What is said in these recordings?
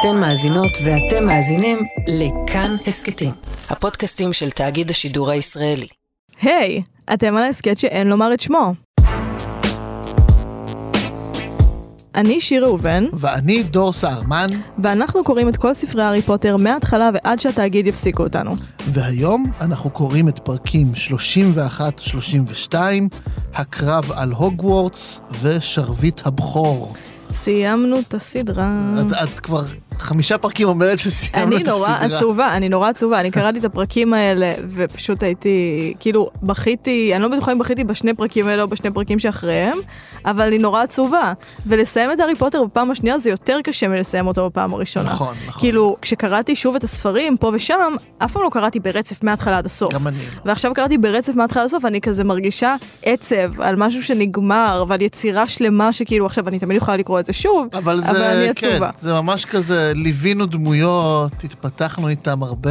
אתן מאזינות ואתם מאזינים לכאן הסכתים, הפודקאסטים של תאגיד השידור הישראלי. היי, אתם על ההסכת שאין לומר את שמו. אני שיר ראובן, ואני דור סהרמן, ואנחנו קוראים את כל ספרי הארי פוטר מההתחלה ועד שהתאגיד יפסיקו אותנו. והיום אנחנו קוראים את פרקים 31-32, הקרב על הוגוורטס ושרביט הבכור. סיימנו את הסדרה. את, את כבר חמישה פרקים אומרת שסיימנו אני את הסדרה. נורא עצובה, אני נורא עצובה, אני קראתי את הפרקים האלה ופשוט הייתי, כאילו, בכיתי, אני לא בטוחה אם בכיתי בשני פרקים האלה או בשני פרקים שאחריהם, אבל אני נורא עצובה. ולסיים את הארי פוטר בפעם השנייה זה יותר קשה מלסיים אותו בפעם הראשונה. נכון, נכון. כאילו, כשקראתי שוב את הספרים פה ושם, אף פעם לא קראתי ברצף מההתחלה עד הסוף. גם אני לא. ועכשיו קראתי ברצף מההתחלה עד הסוף, אני כזה מרגישה עצב על משהו שנגמר ועל יצירה שלמה שכאילו עכשיו אני תמיד יכולה לקרוא את זה שוב, אבל זה, אני כן, עצובה. זה ממש כזה, ליווינו דמויות, התפתחנו איתם הרבה.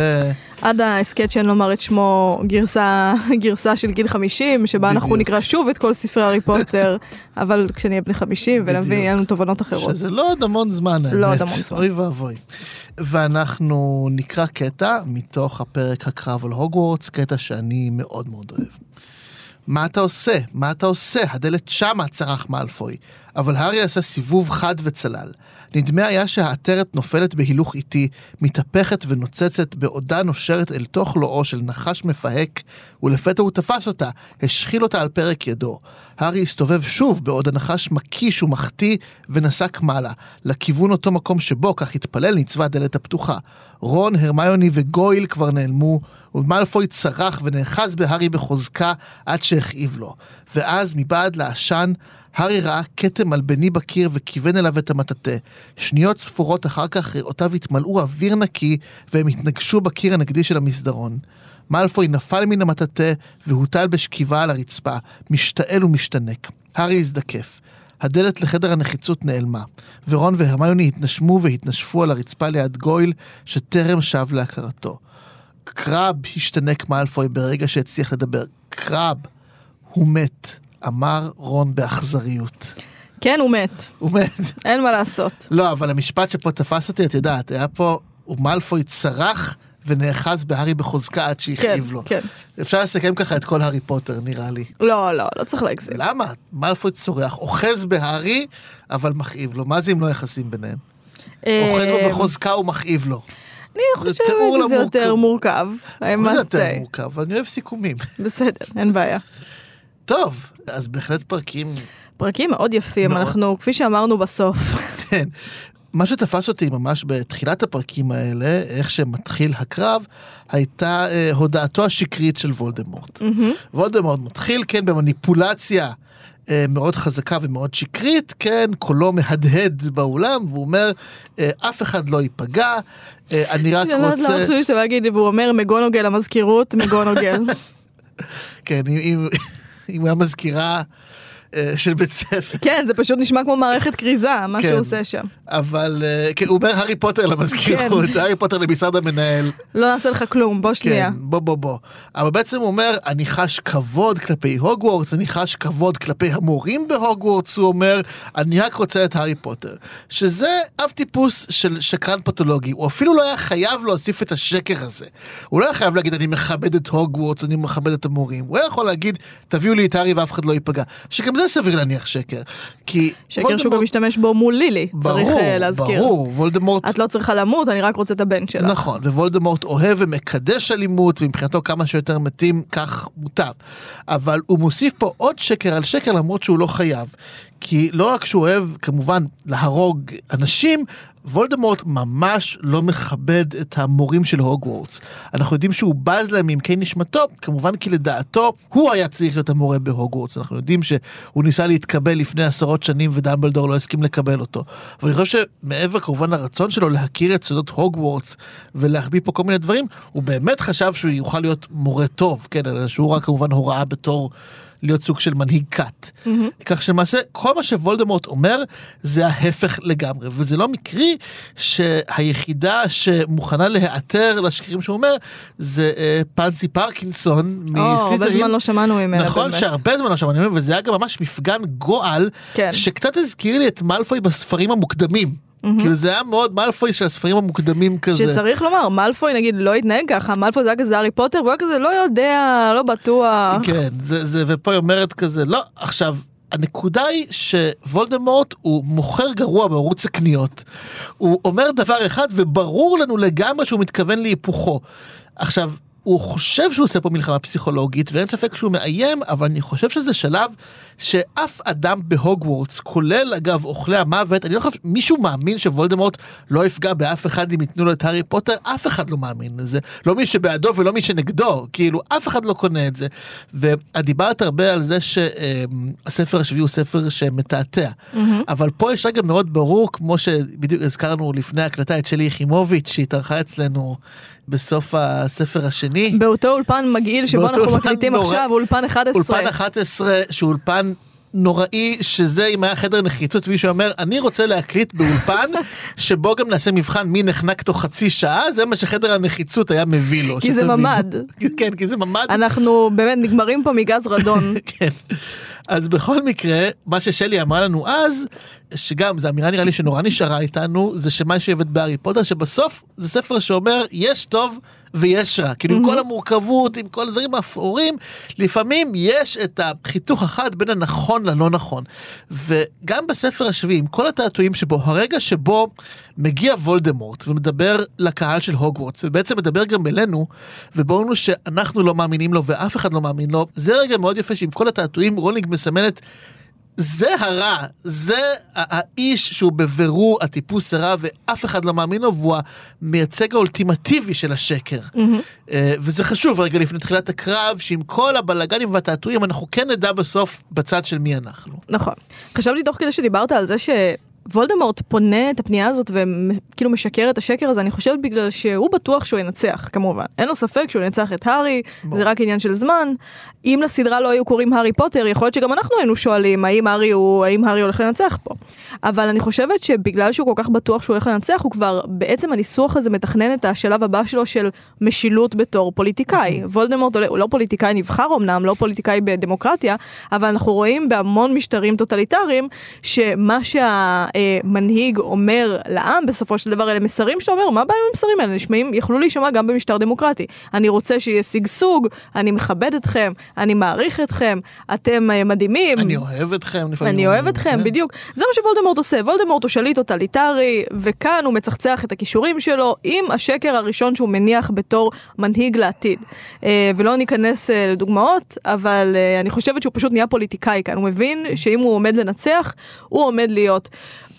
עד ההסכת שאין לומר את שמו גרסה, גרסה של גיל 50, שבה אנחנו בדיוק. נקרא שוב את כל ספרי הארי פוטר, אבל כשנהיה בני 50 ונביא. יהיה לנו תובנות אחרות. שזה לא עוד המון זמן, האמת. לא עוד המון זמן. אוי ואבוי. ואנחנו נקרא קטע מתוך הפרק הקרב על הוגוורטס, קטע שאני מאוד מאוד אוהב. מה אתה עושה? מה אתה עושה? הדלת שמה, צרח מאלפוי. אבל הארי עשה סיבוב חד וצלל. נדמה היה שהעטרת נופלת בהילוך איטי, מתהפכת ונוצצת בעודה נושרת אל תוך לואו של נחש מפהק, ולפתע הוא תפס אותה, השחיל אותה על פרק ידו. הארי הסתובב שוב בעוד הנחש מקיש ומחטיא ונסק מעלה, לכיוון אותו מקום שבו, כך התפלל, ניצבה הדלת הפתוחה. רון, הרמיוני וגויל כבר נעלמו, ומאלפוי צרח ונאחז בהארי בחוזקה עד שהכאיב לו. ואז מבעד לעשן, הארי ראה כתם מלבני בקיר וכיוון אליו את המטאטא. שניות ספורות אחר כך ריאותיו התמלאו אוויר נקי והם התנגשו בקיר הנגדי של המסדרון. מאלפוי נפל מן המטאטא והוטל בשכיבה על הרצפה, משתעל ומשתנק. הארי הזדקף. הדלת לחדר הנחיצות נעלמה, ורון והרמיוני התנשמו והתנשפו על הרצפה ליד גויל, שטרם שב להכרתו. קרב השתנק מאלפוי ברגע שהצליח לדבר. קרב, הוא מת, אמר רון באכזריות. כן, הוא מת, הוא מת. אין מה לעשות. לא, אבל המשפט שפה תפס אותי, את יודעת, היה פה, מאלפוי צרח ונאחז בהארי בחוזקה עד כן, שהכאיב לו. כן. אפשר לסכם ככה את כל הארי פוטר, נראה לי. לא, לא, לא צריך להגזים. למה? מאלפוי צורח, אוחז בהארי, אבל מכאיב לו. מה זה אם לא יחסים ביניהם? אוחז בו אה, בחוזקה ומכאיב לו. אני חושבת שזה יותר מורכב. I זה יותר. מורכב, אני אוהב סיכומים. בסדר, אין בעיה. טוב, אז בהחלט פרקים, פרקים מאוד יפים, מאוד. אנחנו, כפי שאמרנו בסוף, כן. מה שתפס אותי ממש בתחילת הפרקים האלה, איך שמתחיל הקרב, הייתה אה, הודעתו השקרית של וולדמורט. וולדמורט מתחיל, כן, במניפולציה אה, מאוד חזקה ומאוד שקרית, כן, קולו מהדהד באולם, והוא אומר, אה, אף אחד לא ייפגע, אני רק אני לא רוצה... חשבתי שאתה להגיד, והוא אומר מגונוגל למזכירות, מגונוגל. כן, אם- אם אם אה, של בית ספר. כן, זה פשוט נשמע כמו מערכת כריזה, מה כן. שהוא עושה שם. אבל אה, כן, הוא אומר הארי פוטר למזכירות, כן. הארי פוטר למשרד המנהל. לא נעשה לך כלום, בוא שנייה. כן, בוא בוא בוא. אבל בעצם הוא אומר, אני חש כבוד כלפי הוגוורטס, אני חש כבוד כלפי המורים בהוגוורטס, הוא אומר, אני רק רוצה את הארי פוטר. שזה אב טיפוס של שקרן פתולוגי, הוא אפילו לא היה חייב להוסיף את השקר הזה. הוא לא היה חייב להגיד, אני מכבד את הוגוורטס, אני מכבד את המורים. הוא היה יכול להגיד, תביאו לי את הארי ואף אחד לא ייפגע. שגם זה סביר להניח שקר. כי... שקר שהוא גם משתמש בו מול לילי, צריך ברור, אה, להזכיר. ברור, וולדמורט את לא צריכה למות, אני רק רוצה את הבן שלך. נכון, ווולדמורט אוהב ומקדש אלימות, ומבחינתו כמה שיותר מתים, כך מוטב. אבל הוא מוסיף פה עוד שקר על שקר, למרות שהוא לא חייב. כי לא רק שהוא אוהב, כמובן, להרוג אנשים, וולדמורט ממש לא מכבד את המורים של הוגוורטס. אנחנו יודעים שהוא בז להם מעמקי נשמתו, כמובן כי לדעתו הוא היה צריך להיות המורה בהוגוורטס. אנחנו יודעים שהוא ניסה להתקבל לפני עשרות שנים ודמבלדור לא הסכים לקבל אותו. אבל אני חושב שמעבר כמובן לרצון שלו להכיר את סודות הוגוורטס ולהחביא פה כל מיני דברים, הוא באמת חשב שהוא יוכל להיות מורה טוב, כן, אלא שהוא רק כמובן הוראה בתור... להיות סוג של מנהיג כת. Mm-hmm. כך שלמעשה כל מה שוולדמורט אומר זה ההפך לגמרי, וזה לא מקרי שהיחידה שמוכנה להיעתר לשקרים שהוא אומר זה אה, פנסי פרקינסון או, הרבה מסליטרין. זמן לא שמענו ממנה נכון באמת. שהרבה זמן לא שמענו ממנו וזה היה גם ממש מפגן גועל כן. שקצת הזכיר לי את מאלפוי בספרים המוקדמים. כאילו זה היה מאוד מאלפוי של הספרים המוקדמים כזה. שצריך לומר, מאלפוי נגיד לא התנהג ככה, מאלפוי זה היה כזה הארי פוטר, והוא היה כזה לא יודע, לא בטוח. כן, זה, זה, ופה היא אומרת כזה, לא, עכשיו, הנקודה היא שוולדמורט הוא מוכר גרוע בערוץ הקניות. הוא אומר דבר אחד וברור לנו לגמרי שהוא מתכוון להיפוכו. עכשיו, הוא חושב שהוא עושה פה מלחמה פסיכולוגית ואין ספק שהוא מאיים אבל אני חושב שזה שלב שאף אדם בהוגוורטס כולל אגב אוכלי המוות אני לא חושב מישהו מאמין שוולדמורט לא יפגע באף אחד אם ייתנו לו את הארי פוטר אף אחד לא מאמין לזה לא מי שבעדו ולא מי שנגדו כאילו אף אחד לא קונה את זה. ואת דיברת הרבה על זה שהספר השביעי הוא ספר שמתעתע mm-hmm. אבל פה יש רגע מאוד ברור כמו שבדיוק הזכרנו לפני הקלטה את שלי יחימוביץ' שהתארחה אצלנו. בסוף הספר השני. באותו אולפן מגעיל שבו אנחנו מקליטים נורא, עכשיו, אולפן 11. אולפן 11, שהוא אולפן נוראי, שזה אם היה חדר נחיצות, מישהו אומר, אני רוצה להקליט באולפן, שבו גם נעשה מבחן מי נחנק תוך חצי שעה, זה מה שחדר הנחיצות היה מביא לו. כי זה ממ"ד. כן, כי זה ממ"ד. אנחנו באמת נגמרים פה מגז רדון. כן. אז בכל מקרה, מה ששלי אמרה לנו אז, שגם, זו אמירה נראה לי שנורא נשארה איתנו, זה שמה שאוהבת בארי פוטר, שבסוף זה ספר שאומר, יש טוב ויש רע. כאילו, עם כל המורכבות, עם כל הדברים האפורים, לפעמים יש את החיתוך אחד בין הנכון ללא נכון. וגם בספר השביעי, עם כל התעתועים שבו, הרגע שבו מגיע וולדמורט ומדבר לקהל של הוגוורטס, ובעצם מדבר גם אלינו, וברור שאנחנו לא מאמינים לו ואף אחד לא מאמין לו, זה רגע מאוד יפה שעם כל התעתועים רולינג מסמנת זה הרע, זה האיש שהוא בבירור הטיפוס הרע ואף אחד לא מאמין לו והוא המייצג האולטימטיבי של השקר. Mm-hmm. וזה חשוב רגע לפני תחילת הקרב שעם כל הבלאגנים והתעתועים אנחנו כן נדע בסוף בצד של מי אנחנו. נכון. חשבתי תוך כדי שדיברת על זה ש... וולדמורט פונה את הפנייה הזאת וכאילו משקר את השקר הזה, אני חושבת בגלל שהוא בטוח שהוא ינצח, כמובן. אין לו ספק שהוא ינצח את הארי, בוא. זה רק עניין של זמן. אם לסדרה לא היו קוראים הארי פוטר, יכול להיות שגם אנחנו היינו שואלים האם הארי, הוא, האם הארי הולך לנצח פה. אבל אני חושבת שבגלל שהוא כל כך בטוח שהוא הולך לנצח, הוא כבר, בעצם הניסוח הזה מתכנן את השלב הבא שלו של משילות בתור פוליטיקאי. וולדמורט הוא לא פוליטיקאי נבחר אמנם, לא פוליטיקאי בדמוקרטיה, אבל אנחנו רואים בהמון משטרים טוטליטריים, שמה שה... אה, מנהיג אומר לעם בסופו של דבר, אלה מסרים שאתה אומר, מה הבעיה עם המסרים האלה? נשמעים, יכלו להישמע גם במשטר דמוקרטי. אני רוצה שיהיה שגשוג, אני מכבד אתכם, אני מעריך אתכם, אתם אה, מדהימים. אני אוהב אתכם. אני אוהב אתכם, כן. בדיוק. זה מה שוולדמורט עושה. וולדמורט הוא שליט טוטליטרי, וכאן הוא מצחצח את הכישורים שלו עם השקר הראשון שהוא מניח בתור מנהיג לעתיד. אה, ולא ניכנס אה, לדוגמאות, אבל אה, אני חושבת שהוא פשוט נהיה פוליטיקאי כאן. הוא מבין שאם הוא עומד לנצח, הוא עומד להיות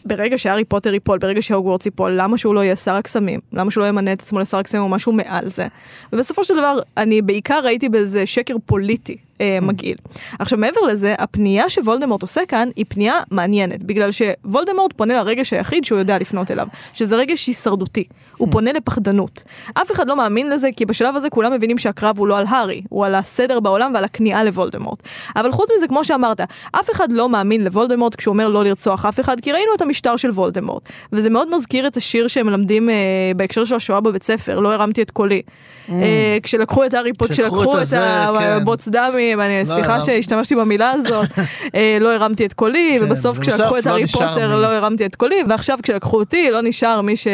ברגע שהארי פוטר ייפול, ברגע שהוגוורטס ייפול, למה שהוא לא יהיה שר הקסמים? למה שהוא לא ימנה את עצמו לשר הקסמים או משהו מעל זה? ובסופו של דבר, אני בעיקר ראיתי בזה שקר פוליטי. אה, מגעיל. עכשיו מעבר לזה, הפנייה שוולדמורט עושה כאן היא פנייה מעניינת, בגלל שוולדמורט פונה לרגש היחיד שהוא יודע לפנות אליו, שזה רגש הישרדותי. הוא פונה לפחדנות. אף אחד לא מאמין לזה, כי בשלב הזה כולם מבינים שהקרב הוא לא על הארי, הוא על הסדר בעולם ועל הכניעה לוולדמורט. אבל חוץ מזה, כמו שאמרת, אף אחד לא מאמין לוולדמורט כשהוא אומר לא לרצוח אף אחד, כי ראינו את המשטר של וולדמורט. וזה מאוד מזכיר את השיר שהם מלמדים אה, בהקשר של השואה בבית ספר, לא הרמתי את קולי. Mm. אה, כשלקחו את הארי פוט, כשלקחו את הבוץ כן. דמים, אני, לא סליחה שהשתמשתי במילה הזאת, אה, לא הרמתי את קולי, כן, ובסוף כשלקחו את לא הארי פוטר לא הרמתי את קולי, ועכשיו כשלקחו אותי לא נשאר מי ש...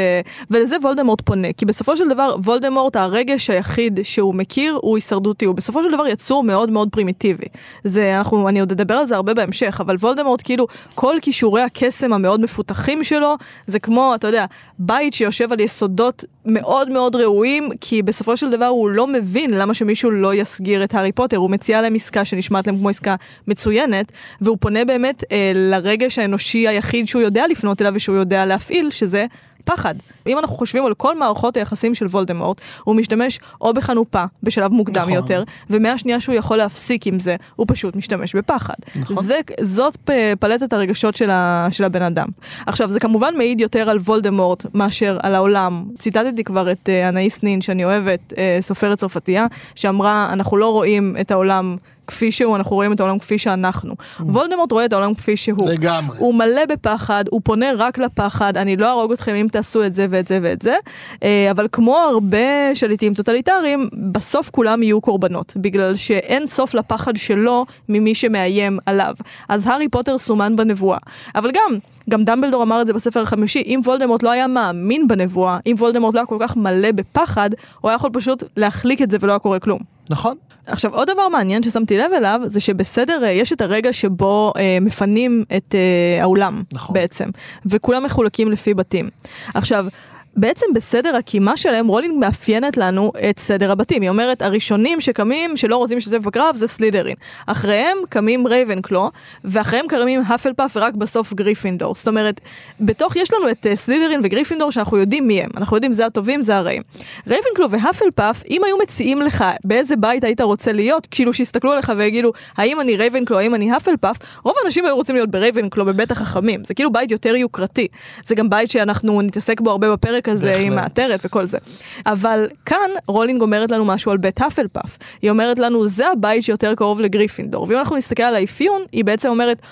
ולזה וולדמורט פונה, כי בסופו של דבר וולדמורט הרגש היחיד שהוא מכיר הוא הישרדותי, הוא בסופו של דבר יצור מאוד מאוד פרימיטיבי. זה, אנחנו, אני עוד אדבר על זה הרבה בהמשך, אבל וולדמורט כאילו כל כישורי הקסם המאוד מפותחים שלו, זה כמו, אתה יודע, בית שיושב על יסודות מאוד מאוד ראויים, כי בסופו של דבר הוא לא מבין למה שמישהו לא יסגיר את הארי פוטר, הוא מציע להם עסקה שנשמעת להם כמו עסקה מצוינת, והוא פונה באמת אה, לרגש האנושי היחיד שהוא יודע לפנות אליו ושהוא יודע להפעיל, שזה פחד. אם אנחנו חושבים על כל מערכות היחסים של וולדמורט, הוא משתמש או בחנופה בשלב מוקדם נכון. יותר, ומהשנייה שהוא יכול להפסיק עם זה, הוא פשוט משתמש בפחד. נכון. זה, זאת פלטת הרגשות של, ה, של הבן אדם. עכשיו, זה כמובן מעיד יותר על וולדמורט מאשר על העולם. ציטטתי כבר את uh, אנאיס נין, שאני אוהבת, uh, סופרת צרפתייה, שאמרה, אנחנו לא רואים את העולם כפי שהוא, אנחנו רואים את העולם כפי שאנחנו. וולדמורט רואה את העולם כפי שהוא. לגמרי. הוא מלא בפחד, הוא פונה רק לפחד, אני לא אהרוג אתכם אם תעשו את זה ואת זה ואת זה, אה, אבל כמו הרבה שליטים טוטליטריים, בסוף כולם יהיו קורבנות, בגלל שאין סוף לפחד שלו ממי שמאיים עליו. אז הארי פוטר סומן בנבואה. אבל גם, גם דמבלדור אמר את זה בספר החמישי, אם וולדמורט לא היה מאמין בנבואה, אם וולדמורט לא היה כל כך מלא בפחד, הוא היה יכול פשוט להחליק את זה ולא היה קורה כלום. נכון? עכשיו עוד דבר מעניין ששמתי לב אליו זה שבסדר אה, יש את הרגע שבו אה, מפנים את אה, האולם נכון. בעצם וכולם מחולקים לפי בתים. עכשיו בעצם בסדר הקימה שלהם רולינג מאפיינת לנו את סדר הבתים. היא אומרת, הראשונים שקמים, שלא רוצים להשתתף בקרב, זה סלידרין. אחריהם קמים רייבנקלו, ואחריהם קמים האפלפאף ורק בסוף גריפינדור. זאת אומרת, בתוך יש לנו את אה, סלידרין וגריפינדור שאנחנו יודעים מי הם. אנחנו יודעים זה הטובים, זה הרעים. רייבנקלו והאפלפאף, אם היו מציעים לך באיזה בית היית רוצה להיות, כאילו שיסתכלו עליך ויגידו, האם אני רייבנקלו, האם אני האפלפאף, רוב האנשים היו רוצים להיות ברייבנקלו בבית החכמים. זה כאילו בית יותר יוקרתי. זה גם בית שאנחנו נתעסק בו הרבה בפרק הזה בהחלט. עם העטרת וכל זה. אבל כאן רולינג אומרת לנו משהו על בית האפלפאף. היא אומרת לנו, זה הבית שיותר קרוב לגריפינדור. ואם אנחנו נסתכל על האפיון, היא בעצם אומרת...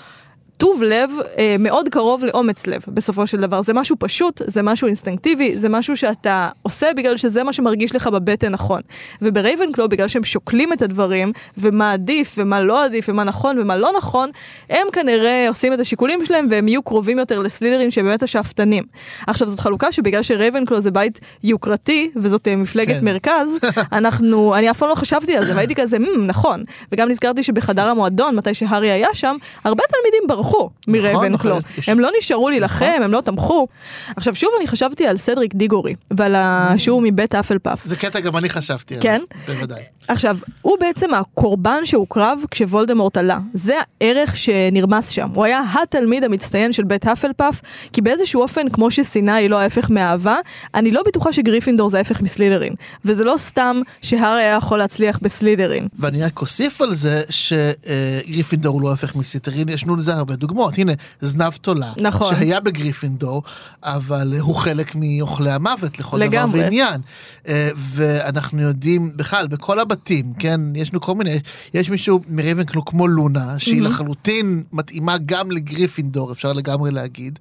טוב לב אה, מאוד קרוב לאומץ לב בסופו של דבר. זה משהו פשוט, זה משהו אינסטינקטיבי, זה משהו שאתה עושה בגלל שזה מה שמרגיש לך בבטן נכון. וברייבנקלו, בגלל שהם שוקלים את הדברים, ומה עדיף ומה לא עדיף ומה נכון ומה לא נכון, הם כנראה עושים את השיקולים שלהם והם יהיו קרובים יותר לסלידרין שבאמת השאפתנים. עכשיו זאת חלוקה שבגלל שרייבנקלו זה בית יוקרתי, וזאת אה, מפלגת כן. מרכז, אנחנו, אני אף פעם לא חשבתי על זה, והייתי כזה, "מ, נכון. וגם נזכרתי שבחדר המועדון, מתי שהארי היה שם, הרבה תלמידים ברחו מרייבנקלו. נכון, יש- הם לא נשארו להילחם, הם לא תמכו. עכשיו שוב אני חשבתי על סדריק דיגורי, ועל ה- שהוא מבית אפלפאף. זה קטע גם אני חשבתי עליו. כן? בוודאי. עכשיו, הוא בעצם הקורבן שהוקרב כשוולדמורט עלה. זה הערך שנרמס שם. הוא היה התלמיד המצטיין של בית האפלפאף, כי באיזשהו אופן, כמו ששנאה היא לא ההפך מאהבה, אני לא בטוחה שגריפינדור זה ההפך מסלידרין. וזה לא סתם שהארי היה יכול להצליח בסלידרין. ואני רק אוסיף על זה שגריפינדור הוא לא הפך מסלידרין, יש לנו לזה הרבה דוגמאות. הנה, זנב תולע, נכון. שהיה בגריפינדור, אבל הוא חלק מאוכלי המוות לכל לגמרי. דבר ועניין. אה, ואנחנו יודעים, בכלל, בכל הבתים, כן, יש לנו כל מיני, יש מישהו מרייבנקלו כמו לונה, שהיא לחלוטין מתאימה גם לגריפינדור, אפשר לגמרי להגיד.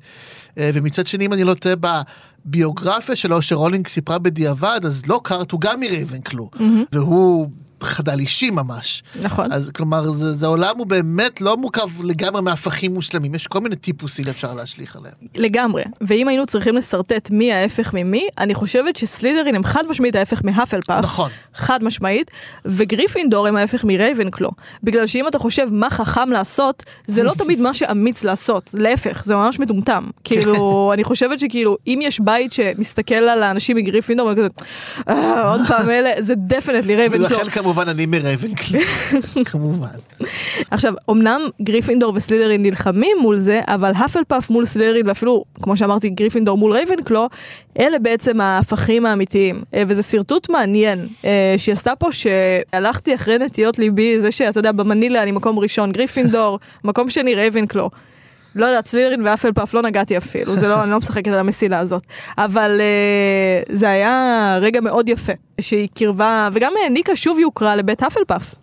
אה, ומצד שני, אם אני לא טועה, בביוגרפיה שלו, שרולינג סיפרה בדיעבד, אז לא קארט הוא גם מרייבנקלו, והוא חדל אישי ממש. נכון. אז כלומר, זה, זה עולם הוא באמת לא מורכב לגמרי מהפכים מושלמים, יש כל מיני טיפוסים אפשר להשליך עליהם. לגמרי. ואם היינו צריכים לשרטט מי ההפך ממי, אני חושבת שסלידרין הם חד משמעית ההפך מהפלפאף. נכון. חד משמעית. וגריפינדור הם ההפך מרייבנקלו. בגלל שאם אתה חושב מה חכם לעשות, זה לא תמיד מה שאמיץ לעשות. להפך, זה ממש מטומטם. כאילו, אני חושבת שכאילו, אם יש בית שמסתכל על האנשים מגריפינדור, וכזה, "אה, עוד פעם אלה, זה definitely רייבנקלו. כמובן אני מרייבנקלו, כמובן. עכשיו, אמנם גריפינדור וסלידרין נלחמים מול זה, אבל האפלפאף מול סלידרין, ואפילו, כמו שאמרתי, גריפינדור מול רייבנקלו, אלה בעצם ההפכים האמיתיים. אה, וזה שרטוט מעניין אה, שהיא עשתה פה, שהלכתי אחרי נטיות ליבי, זה שאתה יודע, במנילה אני מקום ראשון גריפינדור, מקום שני רייבנקלו. לא יודעת, סלידרין והאפלפאף לא נגעתי אפילו, זה לא, אני לא משחקת על המסילה הזאת. אבל אה, זה היה רגע מאוד יפה, שהיא קירבה, וגם העניקה שוב יוקרה לבית האפלפאף.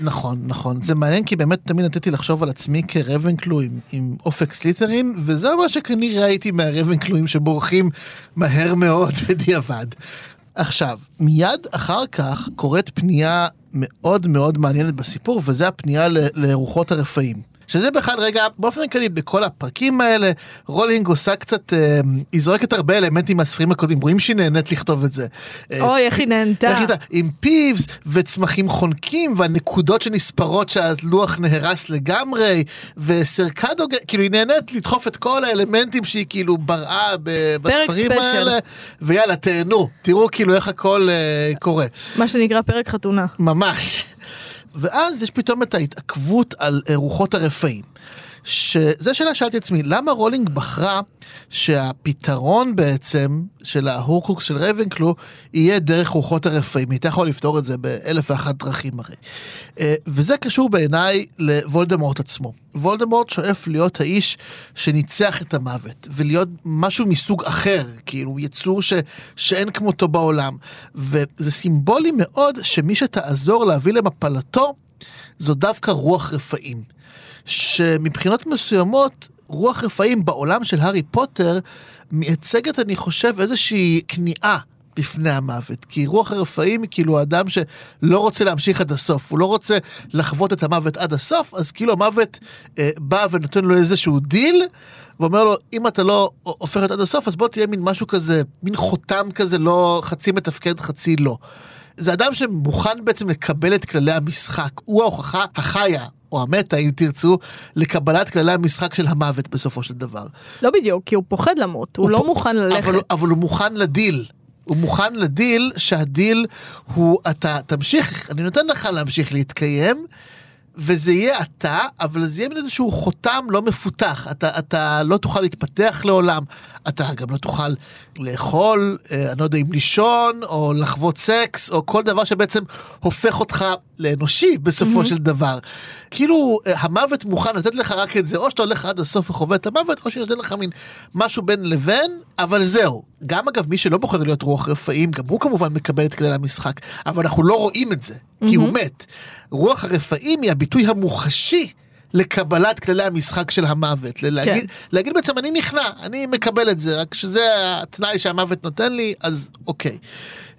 נכון, נכון. זה מעניין כי באמת תמיד נטיתי לחשוב על עצמי כרייבנקלו עם, עם אופק סלידרין, וזה מה שכנראה ראיתי מהרייבנקלואים שבורחים מהר מאוד בדיעבד. עכשיו, מיד אחר כך קורית פנייה מאוד מאוד מעניינת בסיפור, וזה הפנייה ל- לרוחות הרפאים. שזה בכלל רגע, באופן כללי, בכל הפרקים האלה, רולינג עושה קצת, אה, היא זורקת הרבה אלמנטים מהספרים הקודמים, רואים שהיא נהנית לכתוב את זה. אה, אוי, איך היא נהנתה. עם פיבס וצמחים חונקים והנקודות שנספרות שהלוח נהרס לגמרי וסרקדו, כאילו היא נהנית לדחוף את כל האלמנטים שהיא כאילו בראה בספרים. האלה ויאללה תהנו, תראו כאילו איך הכל אה, קורה. מה שנקרא פרק חתונה. ממש. ואז יש פתאום את ההתעכבות על אה, רוחות הרפאים. שזה שאלה שאלתי את עצמי, למה רולינג בחרה שהפתרון בעצם של ההורקרוקס של רייבנקלו יהיה דרך רוחות הרפאים? היא הייתה יכולה לפתור את זה באלף ואחת דרכים הרי. אה, וזה קשור בעיניי לוולדמורט עצמו. וולדמורט שואף להיות האיש שניצח את המוות, ולהיות משהו מסוג אחר, כאילו יצור ש, שאין כמותו בעולם. וזה סימבולי מאוד שמי שתעזור להביא למפלתו, זו דווקא רוח רפאים. שמבחינות מסוימות, רוח רפאים בעולם של הארי פוטר מייצגת, אני חושב, איזושהי כניעה בפני המוות. כי רוח הרפאים היא כאילו אדם שלא רוצה להמשיך עד הסוף, הוא לא רוצה לחוות את המוות עד הסוף, אז כאילו המוות אה, בא ונותן לו איזשהו דיל, ואומר לו, אם אתה לא הופך את עד הסוף, אז בוא תהיה מין משהו כזה, מין חותם כזה, לא חצי מתפקד, חצי לא. זה אדם שמוכן בעצם לקבל את כללי המשחק, הוא ההוכחה החיה. או המתה, אם תרצו, לקבלת כללי המשחק של המוות בסופו של דבר. לא בדיוק, כי הוא פוחד למות, הוא, הוא לא פ... מוכן ללכת. אבל, אבל הוא מוכן לדיל. הוא מוכן לדיל, שהדיל הוא אתה תמשיך, אני נותן לך להמשיך להתקיים, וזה יהיה אתה, אבל זה יהיה מין איזשהו חותם לא מפותח. אתה, אתה לא תוכל להתפתח לעולם, אתה גם לא תוכל לאכול, אה, אני לא יודע אם לישון, או לחוות סקס, או כל דבר שבעצם הופך אותך לאנושי בסופו mm-hmm. של דבר. כאילו אה, המוות מוכן לתת לך רק את זה, או שאתה הולך עד הסוף וחווה את המוות, או שנותן לך מין משהו בין לבין, אבל זהו. גם אגב, מי שלא בוחר להיות רוח רפאים, גם הוא כמובן מקבל את כללי המשחק, אבל אנחנו לא רואים את זה, mm-hmm. כי הוא מת. רוח הרפאים היא הביטוי המוחשי. לקבלת כללי המשחק של המוות. להגיד, כן. להגיד בעצם אני נכנע, אני מקבל את זה, רק שזה התנאי שהמוות נותן לי, אז אוקיי.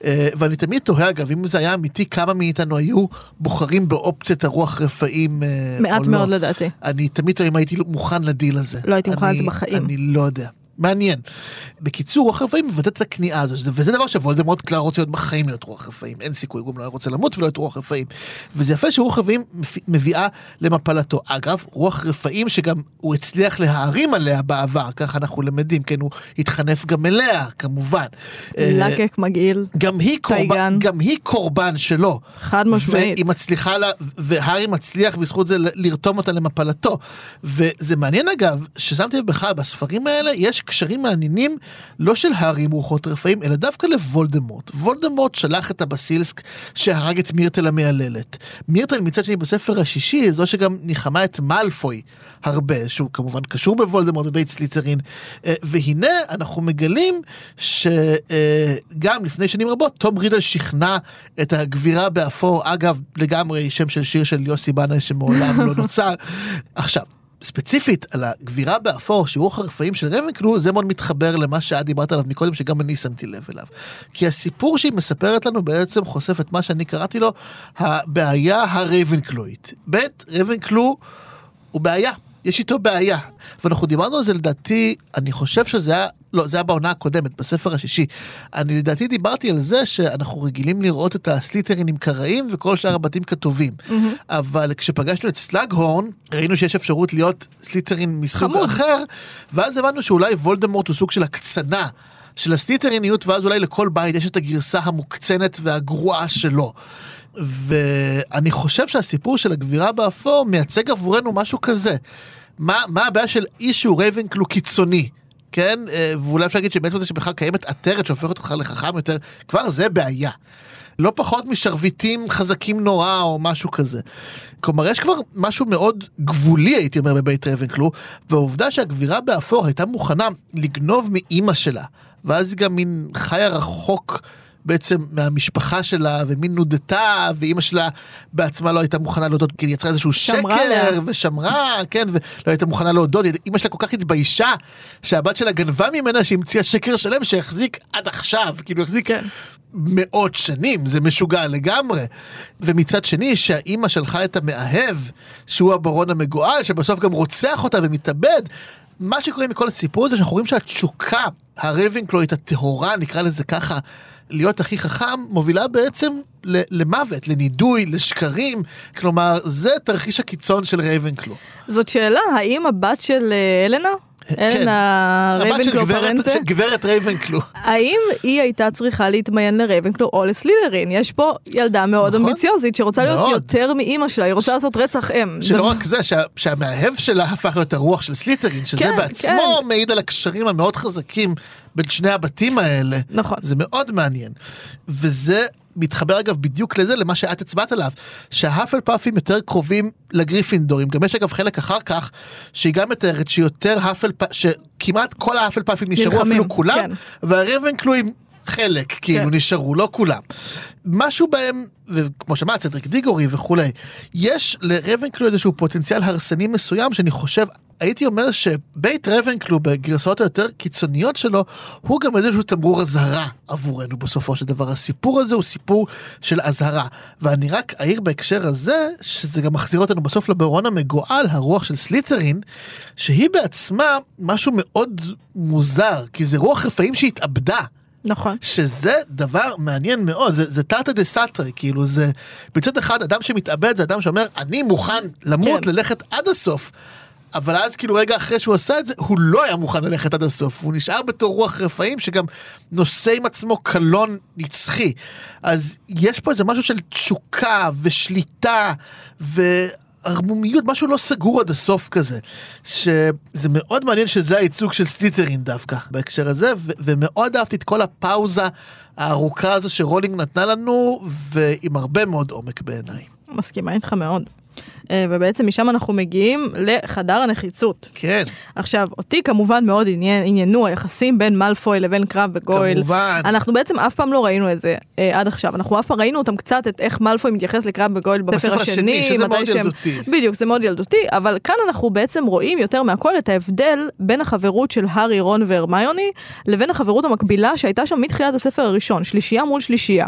אה, ואני תמיד תוהה אגב, אם זה היה אמיתי, כמה מאיתנו היו בוחרים באופציית הרוח רפאים אה, מעט מאוד לא. לדעתי. אני תמיד תוהה אם הייתי מוכן לדיל הזה. לא הייתי מוכן לזה בחיים. אני לא יודע. מעניין. בקיצור, רוח רפאים מבטאת את הכניעה הזו, וזה דבר שוולדמורט כלל רוצה להיות בחיים להיות רוח רפאים, אין סיכוי, הוא גם לא רוצה למות ולא להיות רוח רפאים. וזה יפה שרוח רפאים מביאה למפלתו. אגב, רוח רפאים שגם הוא הצליח להערים עליה בעבר, ככה אנחנו למדים, כן, הוא התחנף גם אליה, כמובן. לקק מגעיל, גם היא קורבן, גם היא קורבן שלו. חד משמעית. והיא מצליחה לה, והארי מצליח בזכות זה לרתום אותה למפלתו. וזה מעניין אגב, ששמתי בך, בספרים האלה יש קשרים מעניינים לא של הארי עם רוחות רפאים, אלא דווקא לוולדמורט. וולדמורט שלח את הבסילסק שהרג את מירטל המהללת. מירטל מצד שני בספר השישי, זו שגם ניחמה את מאלפוי הרבה, שהוא כמובן קשור בוולדמורט בבית סליטרין. אה, והנה אנחנו מגלים שגם לפני שנים רבות, תום רידל שכנע את הגבירה באפור, אגב, לגמרי שם של שיר של יוסי בנאי שמעולם לא נוצר. עכשיו, ספציפית על הגבירה באפור, שהיא רוח הרפאים של רבנקלו, זה מאוד מתחבר למה שאת דיברת עליו מקודם, שגם אני שמתי לב אליו. כי הסיפור שהיא מספרת לנו בעצם חושף את מה שאני קראתי לו, הבעיה הרבנקלואית. ב', רבנקלו הוא בעיה. יש איתו בעיה. ואנחנו דיברנו על זה לדעתי, אני חושב שזה היה, לא, זה היה בעונה הקודמת, בספר השישי. אני לדעתי דיברתי על זה שאנחנו רגילים לראות את הסליטרינים כרעים וכל שאר הבתים כטובים. Mm-hmm. אבל כשפגשנו את סלאגהורן, ראינו שיש אפשרות להיות סליטרין מסוג חמוד. אחר, ואז הבנו שאולי וולדמורט הוא סוג של הקצנה. של הסליטריניות, ואז אולי לכל בית יש את הגרסה המוקצנת והגרועה שלו. ואני חושב שהסיפור של הגבירה באפור מייצג עבורנו משהו כזה. מה, מה הבעיה של איש שהוא רייבנקלו קיצוני? כן? אה, ואולי אפשר להגיד שבעצם זה שבכלל קיימת עטרת שהופכת אותך לחכם יותר, כבר זה בעיה. לא פחות משרביטים חזקים נורא או משהו כזה. כלומר, יש כבר משהו מאוד גבולי, הייתי אומר, בבית רייבנקלו, והעובדה שהגבירה באפור הייתה מוכנה לגנוב מאימא שלה, ואז היא גם מין חיה רחוק בעצם מהמשפחה שלה, ומין נודתה, ואימא שלה בעצמה לא הייתה מוכנה להודות, כי היא יצרה איזשהו שקר, לה. ושמרה, כן, ולא הייתה מוכנה להודות. אימא שלה כל כך התביישה, שהבת שלה גנבה ממנה, שהמציאה שקר שלם שהחזיק עד עכשיו, כאילו החזיק כן. מאות שנים, זה משוגע לגמרי. ומצד שני, שהאימא שלחה את המאהב, שהוא הברון המגועל, שבסוף גם רוצח אותה ומתאבד, מה שקורה מכל הסיפור הזה, שאנחנו רואים שהתשוקה הרבינקלוית הטהורה, נקרא לזה ככה, להיות הכי חכם, מובילה בעצם למוות, לנידוי, לשקרים. כלומר, זה תרחיש הקיצון של רייבנקלו. זאת שאלה, האם הבת של אה, אלנה? אלנה כן. רייבנקלו פרנטה? גברת רייבנקלו. האם היא הייתה צריכה להתמיין לרייבנקלו או לסליטרין? יש פה ילדה מאוד נכון. אמביציוזית שרוצה להיות. יותר מאימא שלה, היא רוצה לעשות רצח אם. שלא רק זה, שה, שהמאהב שלה הפך להיות הרוח של סליטרין, שזה כן, בעצמו כן. מעיד על הקשרים המאוד חזקים בין שני הבתים האלה. נכון. זה מאוד מעניין. וזה מתחבר אגב בדיוק לזה, למה שאת הצבעת עליו, שההפלפאפים יותר קרובים לגריפינדורים. גם יש אגב חלק אחר כך, שהיא גם מתארת שיותר הפלפאף, שכמעט כל האפל פאפים נשארו נלחמים, אפילו כולם, כן. והרבנקלואים חלק, כאילו כן. נשארו, לא כולם. משהו בהם, וכמו שאמרת, סדריק דיגורי וכולי, יש לרבנקלו איזשהו פוטנציאל הרסני מסוים שאני חושב, הייתי אומר שבית רבנקלו בגרסאות היותר קיצוניות שלו, הוא גם איזשהו תמרור אזהרה עבורנו בסופו של דבר. הסיפור הזה הוא סיפור של אזהרה. ואני רק אעיר בהקשר הזה, שזה גם מחזיר אותנו בסוף לברון המגואל, הרוח של סליטרין, שהיא בעצמה משהו מאוד מוזר, כי זה רוח רפאים שהתאבדה. נכון. שזה דבר מעניין מאוד, זה, זה תרתי דסתרי, כאילו זה, מצד אחד אדם שמתאבד זה אדם שאומר אני מוכן למות, כן. ללכת עד הסוף, אבל אז כאילו רגע אחרי שהוא עשה את זה, הוא לא היה מוכן ללכת עד הסוף, הוא נשאר בתור רוח רפאים שגם נושא עם עצמו קלון נצחי. אז יש פה איזה משהו של תשוקה ושליטה וערמומיות, משהו לא סגור עד הסוף כזה. שזה מאוד מעניין שזה הייצוג של סליטרין דווקא בהקשר הזה, ו- ומאוד אהבתי את כל הפאוזה הארוכה הזו שרולינג נתנה לנו, ועם הרבה מאוד עומק בעיניי. מסכימה איתך מאוד. אה, ובעצם משם אנחנו מגיעים לחדר הנחיצות. כן, עכשיו, אותי כמובן מאוד עניין, עניינו היחסים בין מאלפוי לבין קרב וגויל. כמובן. אנחנו בעצם אף פעם לא ראינו את זה אה, עד עכשיו. אנחנו אף פעם ראינו אותם קצת, את איך מאלפוי מתייחס לקרב וגויל בספר בספר השני. שזה מאוד שהם- ילדותי. בדיוק, זה מאוד ילדותי, אבל כאן אנחנו בעצם רואים יותר מהכל את ההבדל בין החברות של הארי, רון והרמיוני, לבין החברות המקבילה שהייתה שם מתחילת הספר הראשון, שלישייה מול שלישייה.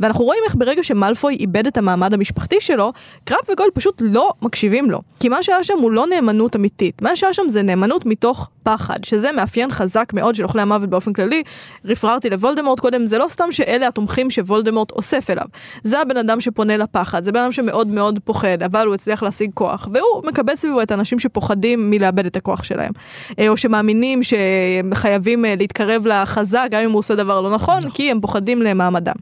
ואנחנו רואים איך ברגע שמאלפוי איבד את המעמד המשפחתי שלו, קרב וגויל פשוט לא מקשיבים לו. כי מה שהיה שם הוא לא נאמנות אמיתית, מה שהיה שם זה נאמנות מתוך פחד, שזה מאפיין חזק מאוד של אוכלי המוות באופן כללי. רפררתי לוולדמורט קודם, זה לא סתם שאלה התומכים שוולדמורט אוסף אליו. זה הבן אדם שפונה לפחד, זה בן אדם שמאוד מאוד פוחד, אבל הוא הצליח להשיג כוח, והוא מקבץ סביבו את האנשים שפוחדים מלאבד את הכוח שלהם. אה, או שמאמינים שהם חייבים אה, להתקרב לחזק, גם אם הוא עושה דבר לא נכון, כי הם פוחדים למעמדם.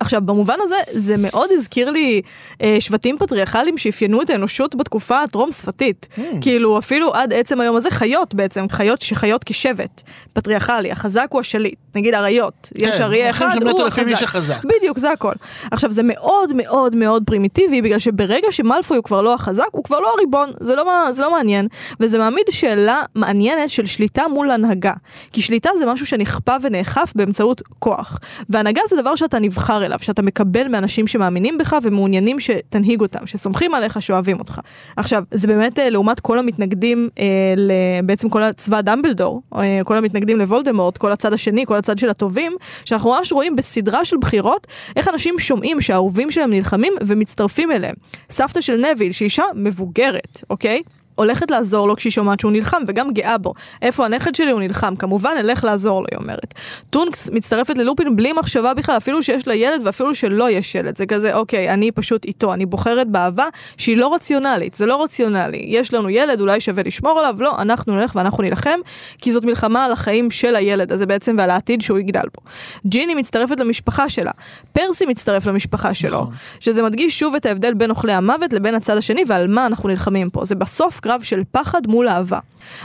עכשיו, במובן הזה, זה מאוד הזכיר לי אה, שבטים פטריארכליים שאפיינו את האנושות בתקופה הטרום שפתית. כאילו, אפילו עד עצם היום הזה, חיות בעצם, חיות שחיות כשבט פטריארכלי, החזק הוא השליט. נגיד אריות, יש כן, אריה אחים אחד, שמתו הוא החזק. שחזק. בדיוק, זה הכל. עכשיו, זה מאוד מאוד מאוד פרימיטיבי, בגלל שברגע שמלפוי הוא כבר לא החזק, הוא כבר לא הריבון, זה לא, זה לא מעניין. וזה מעמיד שאלה מעניינת של שליטה מול הנהגה. כי שליטה זה משהו שנכפה ונאכף באמצעות כוח. והנהגה זה דבר שאתה נבחר אליו, שאתה מקבל מאנשים שמאמינים בך ומעוניינים שתנהיג אותם, שסומכים עליך, שאוהבים אותך. עכשיו, זה באמת אה, לעומת כל המתנגדים, אה, בעצם כל הצבא דמבלדור, אה, כל המתנגדים לוולדמורט, כל הצד השני, כל הצד של הטובים, שאנחנו ממש רואים בסדרה של בחירות, איך אנשים שומעים שהאהובים שלהם נלחמים ומצטרפים אליהם. סבתא של נביל, שהיא אישה מבוגרת, אוקיי? הולכת לעזור לו כשהיא שומעת שהוא נלחם, וגם גאה בו. איפה הנכד שלי? הוא נלחם. כמובן, אלך לעזור לו, היא אומרת. טונקס מצטרפת ללופין בלי מחשבה בכלל, אפילו שיש לה ילד ואפילו שלא יש ילד. זה כזה, אוקיי, אני פשוט איתו, אני בוחרת באהבה שהיא לא רציונלית, זה לא רציונלי. יש לנו ילד, אולי שווה לשמור עליו, לא, אנחנו נלך ואנחנו נילחם, כי זאת מלחמה על החיים של הילד הזה בעצם ועל העתיד שהוא יגדל בו. ג'יני מצטרפת למשפחה שלה, פרסי מצטרף למשפחה שלו, נכון. שזה מדגיש שוב את ההבדל בין אוכלי המוות לבין הצד השני ועל מה אנחנו נלחמים פה. זה בסוף קרב של פחד מול אהבה.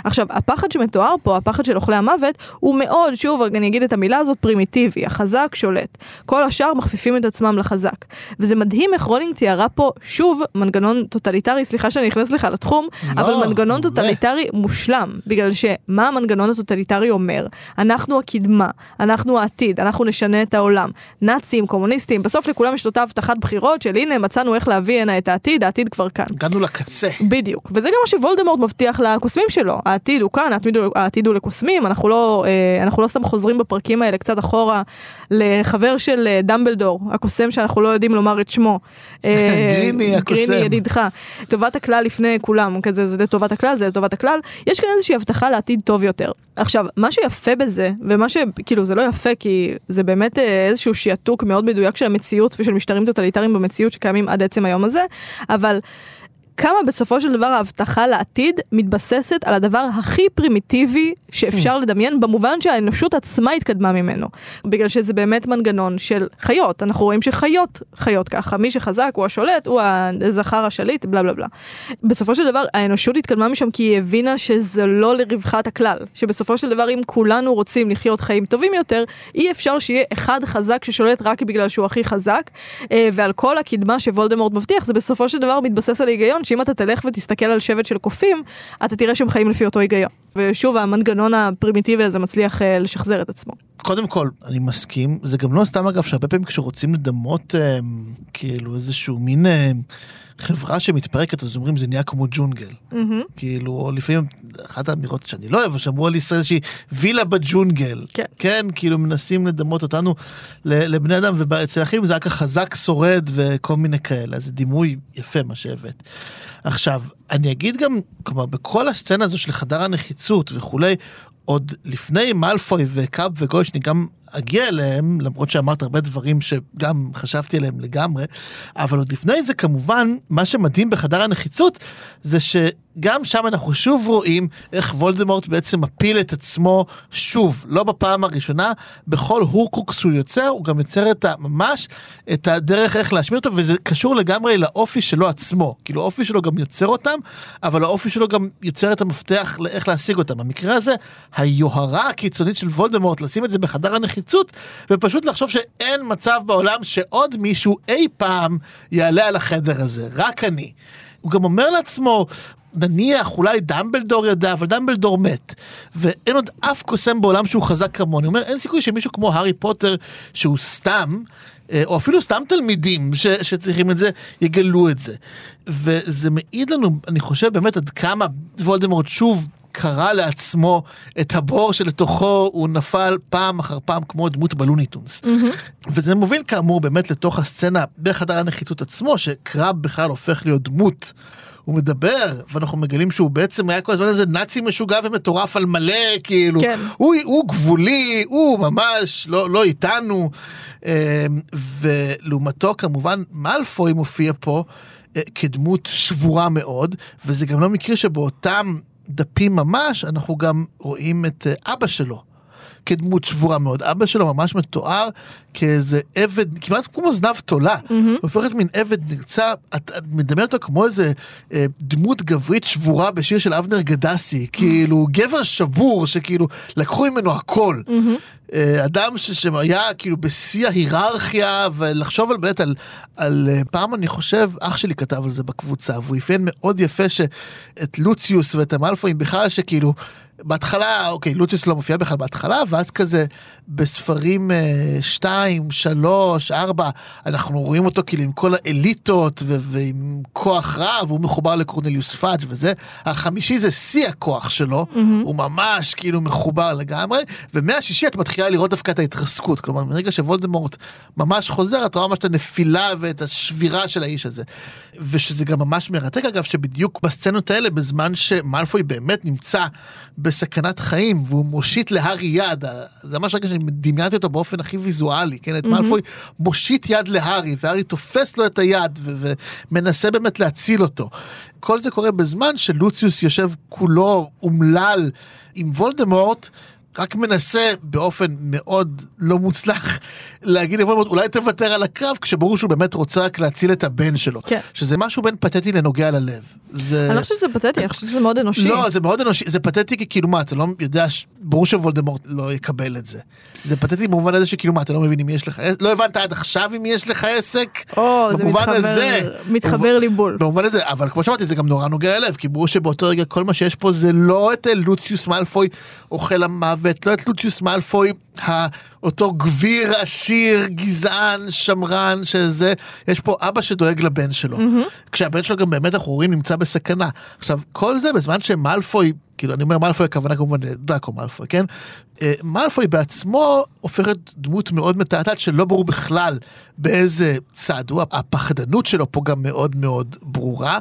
עכשיו, הפחד שמתואר פה, הפחד של אוכלי המוות, הוא מאוד, שוב, אני אגיד את המילה הזאת, פרימיטיבי, החזק שולט. כל השאר מכפיפים את עצמם לחזק. וזה מדהים איך רולינג תיארה פה, שוב, מנגנון טוטליטרי, סליחה שאני נכנס לך לתחום, לא, אבל מנגנון. טוטליטרי מושלם, בגלל שמה המנגנון הטוטליטרי אומר? אנחנו הקדמה, אנחנו העתיד, אנחנו נשנה את העולם. נאצים, קומוניסטים, בסוף לכולם יש את אותה הבטחת בחירות של הנה מצאנו איך להביא הנה את העתיד, העתיד כבר כאן. הגענו לקצה. בדיוק, וזה גם מה שוולדמורט מבטיח לקוסמים שלו, העתיד הוא כאן, העתיד, הוא- העתיד הוא לקוסמים, אנחנו לא, אה, אנחנו לא סתם חוזרים בפרקים האלה קצת אחורה לחבר של אה, דמבלדור, הקוסם שאנחנו לא יודעים לומר את שמו. אה, גריני הקוסם. גריני ידידך. טובת הכלל לפני כולם, כזה זה לטובת הכלל, זה לטובת הכלל. יש כאן איזושהי הבטחה לעתיד טוב יותר. עכשיו, מה שיפה בזה, ומה שכאילו זה לא יפה כי זה באמת איזשהו שעתוק מאוד מדויק של המציאות ושל משטרים טוטליטריים במציאות שקיימים עד עצם היום הזה, אבל... כמה בסופו של דבר ההבטחה לעתיד מתבססת על הדבר הכי פרימיטיבי שאפשר לדמיין, במובן שהאנושות עצמה התקדמה ממנו. בגלל שזה באמת מנגנון של חיות, אנחנו רואים שחיות חיות ככה, מי שחזק הוא השולט, הוא הזכר השליט, בלה בלה בלה. בסופו של דבר האנושות התקדמה משם כי היא הבינה שזה לא לרווחת הכלל, שבסופו של דבר אם כולנו רוצים לחיות חיים טובים יותר, אי אפשר שיהיה אחד חזק ששולט רק בגלל שהוא הכי חזק, אה, ועל כל הקדמה שוולדמורט מבטיח, זה בסופו של דבר מתבסס על היגיון, שאם אתה תלך ותסתכל על שבט של קופים, אתה תראה שהם חיים לפי אותו היגיון. ושוב, המנגנון הפרימיטיבי הזה מצליח אה, לשחזר את עצמו. קודם כל, אני מסכים, זה גם לא סתם אגב שהרבה פעמים כשרוצים לדמות אה, כאילו איזשהו מין אה, חברה שמתפרקת, אז אומרים זה נהיה כמו ג'ונגל. Mm-hmm. כאילו, או לפעמים, אחת האמירות שאני לא אוהב, שאמרו על ישראל איזושהי וילה בג'ונגל. כן. כן, כאילו מנסים לדמות אותנו לבני אדם, ואצל אחרים זה רק החזק שורד וכל מיני כאלה, זה דימוי יפה מה שהבאת. עכשיו, אני אגיד גם, כלומר, בכל הסצנה הזו של חדר הנחיצות וכולי, עוד לפני מאלפוי וקאב וגוי, שאני גם אגיע אליהם, למרות שאמרת הרבה דברים שגם חשבתי עליהם לגמרי, אבל עוד לפני זה כמובן, מה שמדהים בחדר הנחיצות, זה שגם שם אנחנו שוב רואים איך וולדמורט בעצם מפיל את עצמו שוב, לא בפעם הראשונה, בכל הורקרוקס שהוא יוצר, הוא גם יוצר את ה, ממש את הדרך איך להשמיע אותו, וזה קשור לגמרי לאופי שלו עצמו. כאילו האופי שלו גם יוצר אותם, אבל האופי שלו גם יוצר את המפתח לאיך להשיג אותם. במקרה הזה, היוהרה הקיצונית של וולדמורט, לשים את זה בחדר הנחיצות, ופשוט לחשוב שאין מצב בעולם שעוד מישהו אי פעם יעלה על החדר הזה, רק אני. הוא גם אומר לעצמו, נניח אולי דמבלדור ידע, אבל דמבלדור מת. ואין עוד אף קוסם בעולם שהוא חזק כמוני. הוא אומר, אין סיכוי שמישהו כמו הארי פוטר, שהוא סתם, אה, או אפילו סתם תלמידים ש, שצריכים את זה, יגלו את זה. וזה מעיד לנו, אני חושב באמת עד כמה וולדמורט שוב קרא לעצמו את הבור שלתוכו הוא נפל פעם אחר פעם כמו דמות בלוניטונס. Mm-hmm. וזה מוביל כאמור באמת לתוך הסצנה בחדר הנחיתות עצמו, שקרב בכלל הופך להיות דמות. הוא מדבר, ואנחנו מגלים שהוא בעצם היה כל הזמן איזה נאצי משוגע ומטורף על מלא, כאילו, כן. הוא, הוא גבולי, הוא ממש לא, לא איתנו. אמ, ולעומתו כמובן מאלפוי מופיע פה אה, כדמות שבורה מאוד, וזה גם לא מקרה שבאותם דפים ממש אנחנו גם רואים את אה, אבא שלו. כדמות שבורה מאוד. אבא שלו ממש מתואר כאיזה עבד, כמעט כמו זנב תולה. Mm-hmm. הוא הופך להיות מין עבד נרצע, את, את מדמיינת אותו כמו איזה אה, דמות גברית שבורה בשיר של אבנר גדסי. כאילו, גבר שבור שכאילו לקחו ממנו הכל. Mm-hmm. אה, אדם ש, שהיה כאילו בשיא ההיררכיה, ולחשוב על באמת על, על אה, פעם אני חושב, אח שלי כתב על זה בקבוצה, והוא אפיין מאוד יפה שאת לוציוס ואת המלפואים בכלל, שכאילו... בהתחלה, אוקיי, לוציוס לא מופיע בכלל בהתחלה, ואז כזה בספרים 2, 3, 4, אנחנו רואים אותו כאילו עם כל האליטות ו- ועם כוח רב, הוא מחובר לקורנליוס פאג' וזה. החמישי זה שיא הכוח שלו, mm-hmm. הוא ממש כאילו מחובר לגמרי, ומהשישי את מתחילה לראות דווקא את ההתרסקות, כלומר מרגע שוולדמורט ממש חוזר, את רואה ממש את הנפילה ואת השבירה של האיש הזה. ושזה גם ממש מרתק אגב, שבדיוק בסצנות האלה, בזמן שמאלפוי באמת נמצא בסכנת חיים, והוא מושיט להארי יד, זה ממש רגע שאני דמיינתי אותו באופן הכי ויזואלי, כן? את mm-hmm. מאלפוי מושיט יד להארי, והארי תופס לו את היד ו- ומנסה באמת להציל אותו. כל זה קורה בזמן שלוציוס יושב כולו אומלל עם וולדמורט. רק מנסה באופן מאוד לא מוצלח להגיד לוולדמורט אולי תוותר על הקרב כשברור שהוא באמת רוצה רק להציל את הבן שלו. כן. שזה משהו בין פתטי לנוגע ללב. זה... אני לא חושבת שזה פתטי, אני חושבת שזה מאוד אנושי. לא, זה מאוד אנושי, זה פתטי כי כאילו מה, אתה לא יודע, ש- ברור שוולדמורט לא יקבל את זה. זה פתטי במובן הזה שכאילו מה, אתה לא מבין אם יש לך, עסק, לא הבנת עד עכשיו אם יש לך עסק? או, זה מתחבר- הזה. מתחבר במובן- לי בול. במובן הזה, אבל כמו שאמרתי, זה גם נורא נוגע ללב, כי ברור שבאותו רגע כל מה שיש פה זה לא את לוציוס מאלפוי אוכל המוות, לא את לוציוס מאלפוי, אותו גביר עשיר, גזען, שמרן, שזה, יש פה אבא שדואג לבן שלו. כשהבן שלו גם באמת אנחנו רואים נמצא בסכנה. עכשיו, כל זה בזמן שמאלפוי, כאילו אני אומר מאלפוי הכוונה כמובן לדראקו מאלפוי, כן? אה, מאלפוי בעצמו להיות דמות מאוד מתעתעת שלא ברור בכלל באיזה צד הוא, הפחדנות שלו פה גם מאוד מאוד ברורה.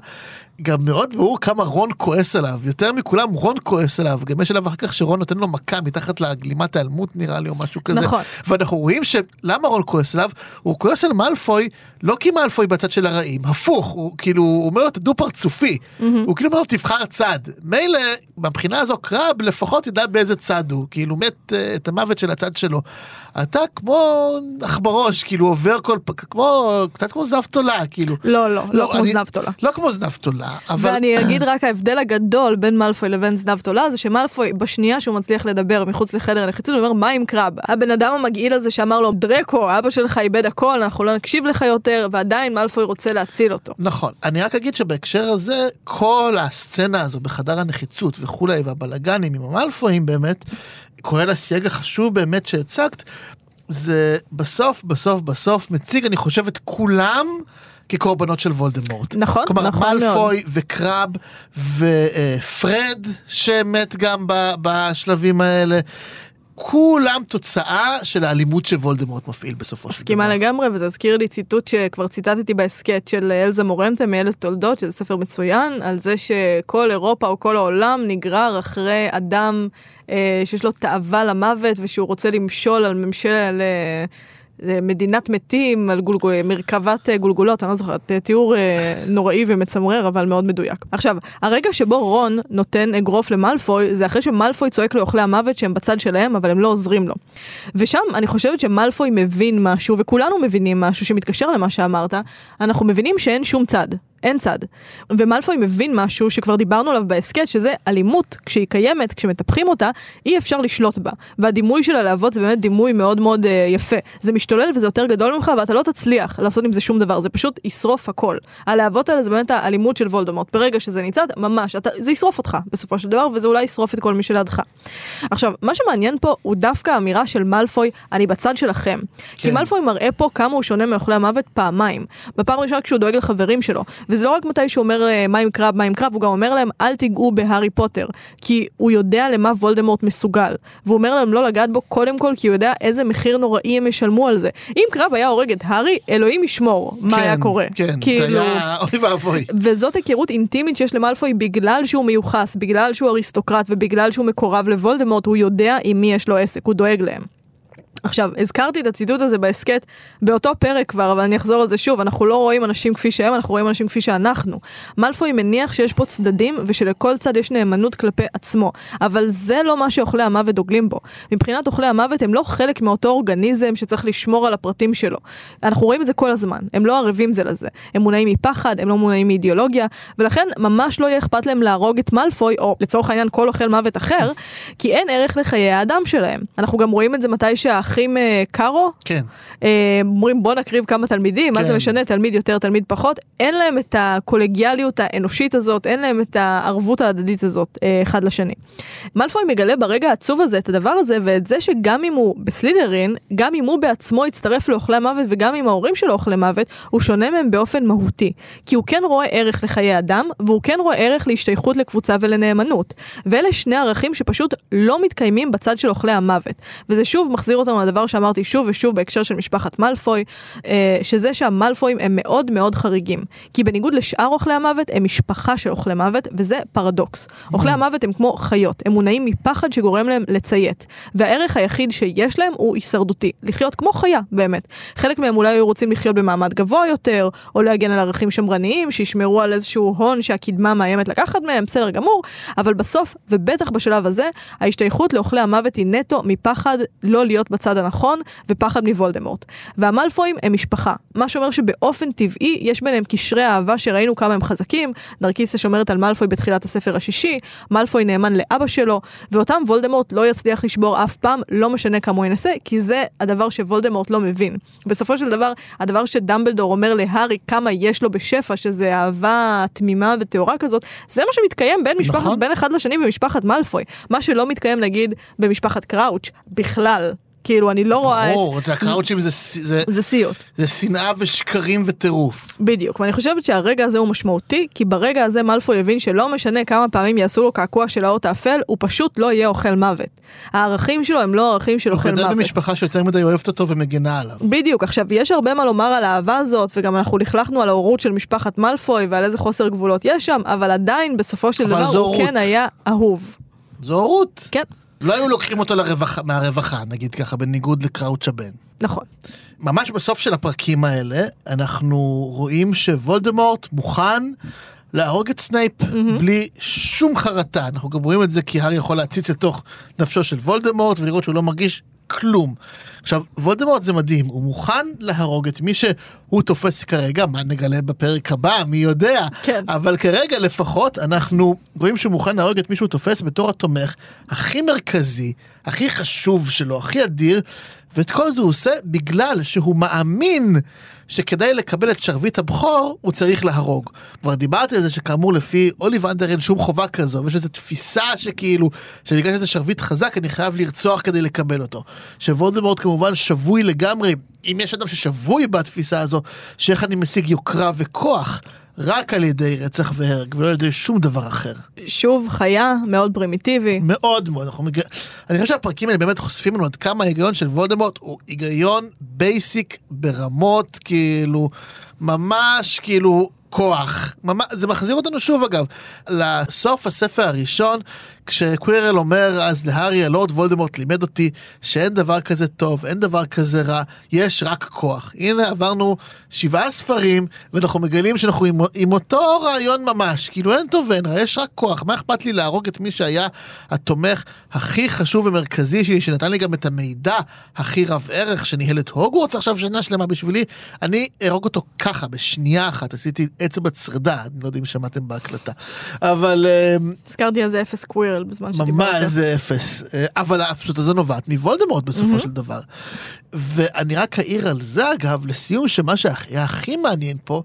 גם מאוד ברור כמה רון כועס עליו, יותר מכולם רון כועס עליו, גם יש עליו אחר כך שרון נותן לו מכה מתחת לגלימת ההיעלמות נראה לי או משהו כזה. נכון. ואנחנו רואים שלמה רון כועס עליו? הוא כועס על מאלפוי, לא כי מאלפוי בצד של הרעים, הפוך, הוא כאילו, הוא אומר לו אתה דו פרצופי, הוא כאילו אומר לו תבחר צד. מילא, מבחינה הזו קרב לפחות ידע באיזה צד הוא, כאילו מת אה, את המוות של הצד שלו. אתה כמו עכברוש, כאילו עובר כל פעם, כמו, קצת כמו זנב תולה, כאילו. לא, לא, לא כמו אני- זנב תולה. לא כמו זנב תולה, אבל... ואני אגיד רק ההבדל הגדול בין מאלפוי לבין זנב תולה זה שמאלפוי בשנייה שהוא מצליח לדבר מחוץ לחדר הנחיצות הוא אומר מה עם קרב הבן אדם המגעיל הזה שאמר לו דרקו אבא שלך איבד הכל אנחנו לא נקשיב לך יותר ועדיין מאלפוי רוצה להציל אותו. נכון, אני רק אגיד שבהקשר הזה, כל הסצנה הזו בחדר הנחיצות וכולי, והבלגנים עם המלפואים באמת, כולל הסייג החשוב באמת שהצגת, זה בסוף, בסוף, בסוף מציג, אני חושב, את כולם כקורבנות של וולדמורט. נכון, כלומר, נכון מאוד. מאלפוי וקרב ופרד שמת גם בשלבים האלה. כולם תוצאה של האלימות שוולדמורט מפעיל בסופו של דבר. מסכימה לגמרי וזה הזכיר לי ציטוט שכבר ציטטתי בהסכת של אלזה מורנטה מאלף תולדות שזה ספר מצוין על זה שכל אירופה או כל העולם נגרר אחרי אדם אה, שיש לו תאווה למוות ושהוא רוצה למשול על ממשל על אה, מדינת מתים על גולגול, מרכבת אה, גולגולות אני לא זוכרת אה, תיאור אה, נוראי ומצמרר אבל מאוד מדויק. עכשיו הרגע שבו רון נותן אגרוף למלפוי זה אחרי שמלפוי צועק לאוכלי המוות שהם בצד שלהם אבל הם לא עוזרים לו. ושם אני חושבת שמלפוי מבין משהו, וכולנו מבינים משהו שמתקשר למה שאמרת, אנחנו מבינים שאין שום צד. אין צד. ומלפוי מבין משהו שכבר דיברנו עליו בהסכת, שזה אלימות, כשהיא קיימת, כשמטפחים אותה, אי אפשר לשלוט בה. והדימוי של הלהבות זה באמת דימוי מאוד מאוד אה, יפה. זה משתולל וזה יותר גדול ממך, ואתה לא תצליח לעשות עם זה שום דבר, זה פשוט ישרוף הכל. הלהבות האלה זה באמת האלימות של וולדמורט. ברגע שזה ניצד, ממש, אתה, זה ישרוף אותך בסופו של דבר, וזה אולי ישרוף את כל מי שלידך. עכשיו, מה שמעניין פה הוא דווקא האמירה של מאלפוי, אני בצד שלכם. כי כן. מאלפוי מראה פה כמה הוא שונה מאוכלי המוות פעמיים. בפעם הראשונה כשהוא דואג לחברים שלו, וזה לא רק מתי שהוא אומר אה, מה עם קרב, מה עם קרב, הוא גם אומר להם אל תיגעו בהארי פוטר, כי הוא יודע למה וולדמורט מסוגל. והוא אומר להם לא לגעת בו קודם כל, כי הוא יודע איזה מחיר נוראי הם ישלמו על זה. אם קרב היה הורג את הארי, אלוהים ישמור מה כן, היה קורה. כן, כאילו... זה היה אוי ואבוי. וזאת היכרות אינטימית שיש למאלפוי בגלל שהוא מיוחס, בגלל שהוא אריסטוקרט ובגלל שהוא מקורב לוולדמורט, הוא יודע עם מי יש לו עסק, הוא דואג להם. עכשיו, הזכרתי את הציטוט הזה בהסכת באותו פרק כבר, אבל אני אחזור על זה שוב, אנחנו לא רואים אנשים כפי שהם, אנחנו רואים אנשים כפי שאנחנו. מאלפוי מניח שיש פה צדדים ושלכל צד יש נאמנות כלפי עצמו, אבל זה לא מה שאוכלי המוות דוגלים בו. מבחינת אוכלי המוות הם לא חלק מאותו אורגניזם שצריך לשמור על הפרטים שלו. אנחנו רואים את זה כל הזמן, הם לא ערבים זה לזה. הם מונעים מפחד, הם לא מונעים מאידיאולוגיה, ולכן ממש לא יהיה אכפת להם להרוג את מאלפוי, או לצורך העניין כל אוכל מוות אחר, כי אין ערך לחיי האדם שלהם. אנחנו גם רואים את זה מתי שהאחים אה, קארו, כן. אה, אומרים בוא נקריב כמה תלמידים, מה זה כן. משנה, תלמיד יותר, תלמיד פחות, אין להם את הקולגיאליות האנושית הזאת, אין להם את הערבות ההדדית הזאת אה, אחד לשני. מאלפוי מגלה ברגע העצוב הזה את הדבר הזה, ואת זה שגם אם הוא בסלידרין, גם אם הוא בעצמו יצטרף לאוכלי מוות וגם אם ההורים שלו אוכלי מוות, הוא שונה מהם באופן מהותי. כי הוא כן רואה ערך לחיי אדם, והוא כן רואה ערך להשתייכות לקבוצה ולנאמנות. ואלה שני ערכים שפשוט לא מתקיימים בצד של אוכלי המוות. וזה שוב מחזיר אותנו לדבר שאמרתי שוב ושוב בהקשר של משפחת מאלפוי, אה, שזה שהמאלפויים הם מאוד מאוד חריגים. כי בניגוד לשאר אוכלי המוות, הם משפחה של אוכלי מוות, וזה פרדוקס. אוכלי המוות הם כמו חיות, הם מונעים מפחד שגורם להם לציית. והערך היחיד שיש להם הוא הישרדותי, לחיות כמו חיה, באמת. חלק מהם אולי היו רוצים לחיות במעמד גבוה יותר, או להגן על ערכים שמרניים, שישמרו על איזשהו הון שהקדמה מאיימת לקחת מהם, בסדר גמור, אבל בסוף, ובטח בשלב הזה, ההשתייכות לאוכלי המוות היא נטו מפחד לא להיות בצד הנכון, ופחד מוולדמורט. והמלפואים הם משפחה, מה שאומר שבאופן טבעי יש ביניהם קשרי אהבה שראינו כמה הם חזקים, נרקיסה שומרת על מאלפוי בתחילת הספר השישי, מאלפוי נאמן לאבא שלו, ואותם וולדמורט לא יצליח לשבור אף פעם, לא משנה כמה הוא ינסה, כי זה הדבר שוולדמורט לא מבין. בסופו של דבר, הדבר שדמבלדור אומר להארי כמה יש לו בשפע, שזה אהבה תמימה וטהורה כזאת, זה מה שמתקיים בין משפחת, נכון. בין אחד לשני במשפחת מאלפוי. מה שלא מתקיים נגיד במשפחת קראוץ', בכלל. כאילו, אני לא רואה את... ברור, זה הקראוצ'ים זה- זה- סיוט. זה שנאה ושקרים וטירוף. בדיוק, ואני חושבת שהרגע הזה הוא משמעותי, כי ברגע הזה מאלפוי הבין שלא משנה כמה פעמים יעשו לו קעקוע של האות האפל, הוא פשוט לא יהיה אוכל מוות. הערכים שלו הם לא ערכים של הוא אוכל גדל מוות. במשפחה שיותר מדי אוהבת אותו ומגינה עליו. בדיוק, עכשיו יש הרבה מה לומר על האהבה הזאת, וגם אנחנו לכלכנו על ההורות של משפחת מאלפוי ועל איזה חוסר גבולות יש שם, אבל עדיין בסופו של דבר הוא. כן היה אהוב. זו הורות. כן, לא היו לוקחים אותו לרווחה, מהרווחה, נגיד ככה, בניגוד לקראוץ' הבן. נכון. ממש בסוף של הפרקים האלה, אנחנו רואים שוולדמורט מוכן להרוג את סנייפ בלי שום חרטה. אנחנו גם רואים את זה כי הארי יכול להציץ לתוך נפשו של וולדמורט ולראות שהוא לא מרגיש כלום. עכשיו, וולדמורט זה מדהים, הוא מוכן להרוג את מי שהוא תופס כרגע, מה נגלה בפרק הבא, מי יודע. כן. אבל כרגע לפחות אנחנו רואים שהוא מוכן להרוג את מי שהוא תופס בתור התומך הכי מרכזי, הכי חשוב שלו, הכי אדיר, ואת כל זה הוא עושה בגלל שהוא מאמין שכדי לקבל את שרביט הבכור הוא צריך להרוג. כבר דיברתי על זה שכאמור לפי אוליבנדר אין שום חובה כזו, ויש איזו תפיסה שכאילו, שבגלל שזה שרביט חזק אני חייב לרצוח כדי לקבל אותו. שוולדמורט כמובן שבוי לגמרי, אם יש אדם ששבוי בתפיסה הזו, שאיך אני משיג יוקרה וכוח. רק על ידי רצח והרג ולא על ידי שום דבר אחר. שוב, חיה מאוד פרימיטיבי. מאוד מאוד, אנחנו מג... אני חושב שהפרקים האלה באמת חושפים לנו עד כמה ההיגיון של וולדמורט הוא היגיון basic ברמות כאילו ממש כאילו כוח. ממש, זה מחזיר אותנו שוב אגב לסוף הספר הראשון כשקווירל אומר אז להארי הלורד וולדמורט לימד אותי שאין דבר כזה טוב, אין דבר כזה רע, יש רק כוח. הנה עברנו שבעה ספרים ואנחנו מגלים שאנחנו עם, עם אותו רעיון ממש, כאילו אין טוב ואין רע, יש רק כוח. מה אכפת לי להרוג את מי שהיה התומך הכי חשוב ומרכזי שלי, שנתן לי גם את המידע הכי רב ערך, שניהל את הוגוורטס עכשיו שנה שלמה בשבילי, אני אהרוג אותו ככה, בשנייה אחת, עשיתי אצבע צרדה, אני לא יודע אם שמעתם בהקלטה. אבל... אמ, הזכרתי על זה אפס קווירל בזמן שדיברת. ממש זה אפס, אה, אבל האפסות הזו נובעת מוולדמורט בסופו של דבר. ואני רק אעיר על זה אגב, לסיום, שמה שהיה הכי מעניין פה,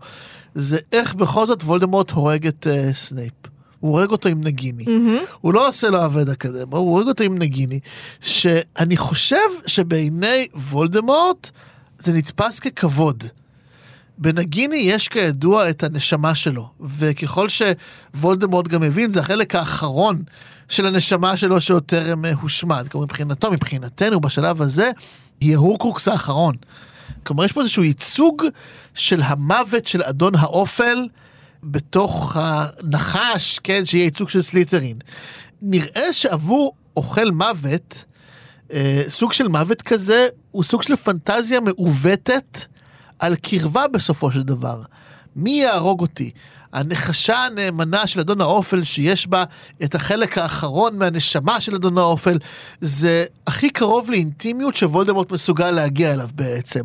זה איך בכל זאת וולדמורט הורג את אה, סנייפ. הוא הורג אותו עם נגיני. הוא לא עושה לו אבדה קדברה, הוא הורג אותו עם נגיני, שאני חושב שבעיני וולדמורט זה נתפס ככבוד. בנגיני יש כידוע את הנשמה שלו, וככל שוולדמורט גם מבין, זה החלק האחרון של הנשמה שלו שעוד טרם אה, הושמד. כלומר, מבחינתו, מבחינתנו, בשלב הזה, היא ההורקרוקס האחרון. כלומר, יש פה איזשהו ייצוג של המוות של אדון האופל בתוך הנחש, כן, שיהיה ייצוג של סליטרין. נראה שעבור אוכל מוות, אה, סוג של מוות כזה, הוא סוג של פנטזיה מעוותת על קרבה בסופו של דבר. מי יהרוג אותי? הנחשה הנאמנה של אדון האופל, שיש בה את החלק האחרון מהנשמה של אדון האופל, זה הכי קרוב לאינטימיות שוולדמורט מסוגל להגיע אליו בעצם.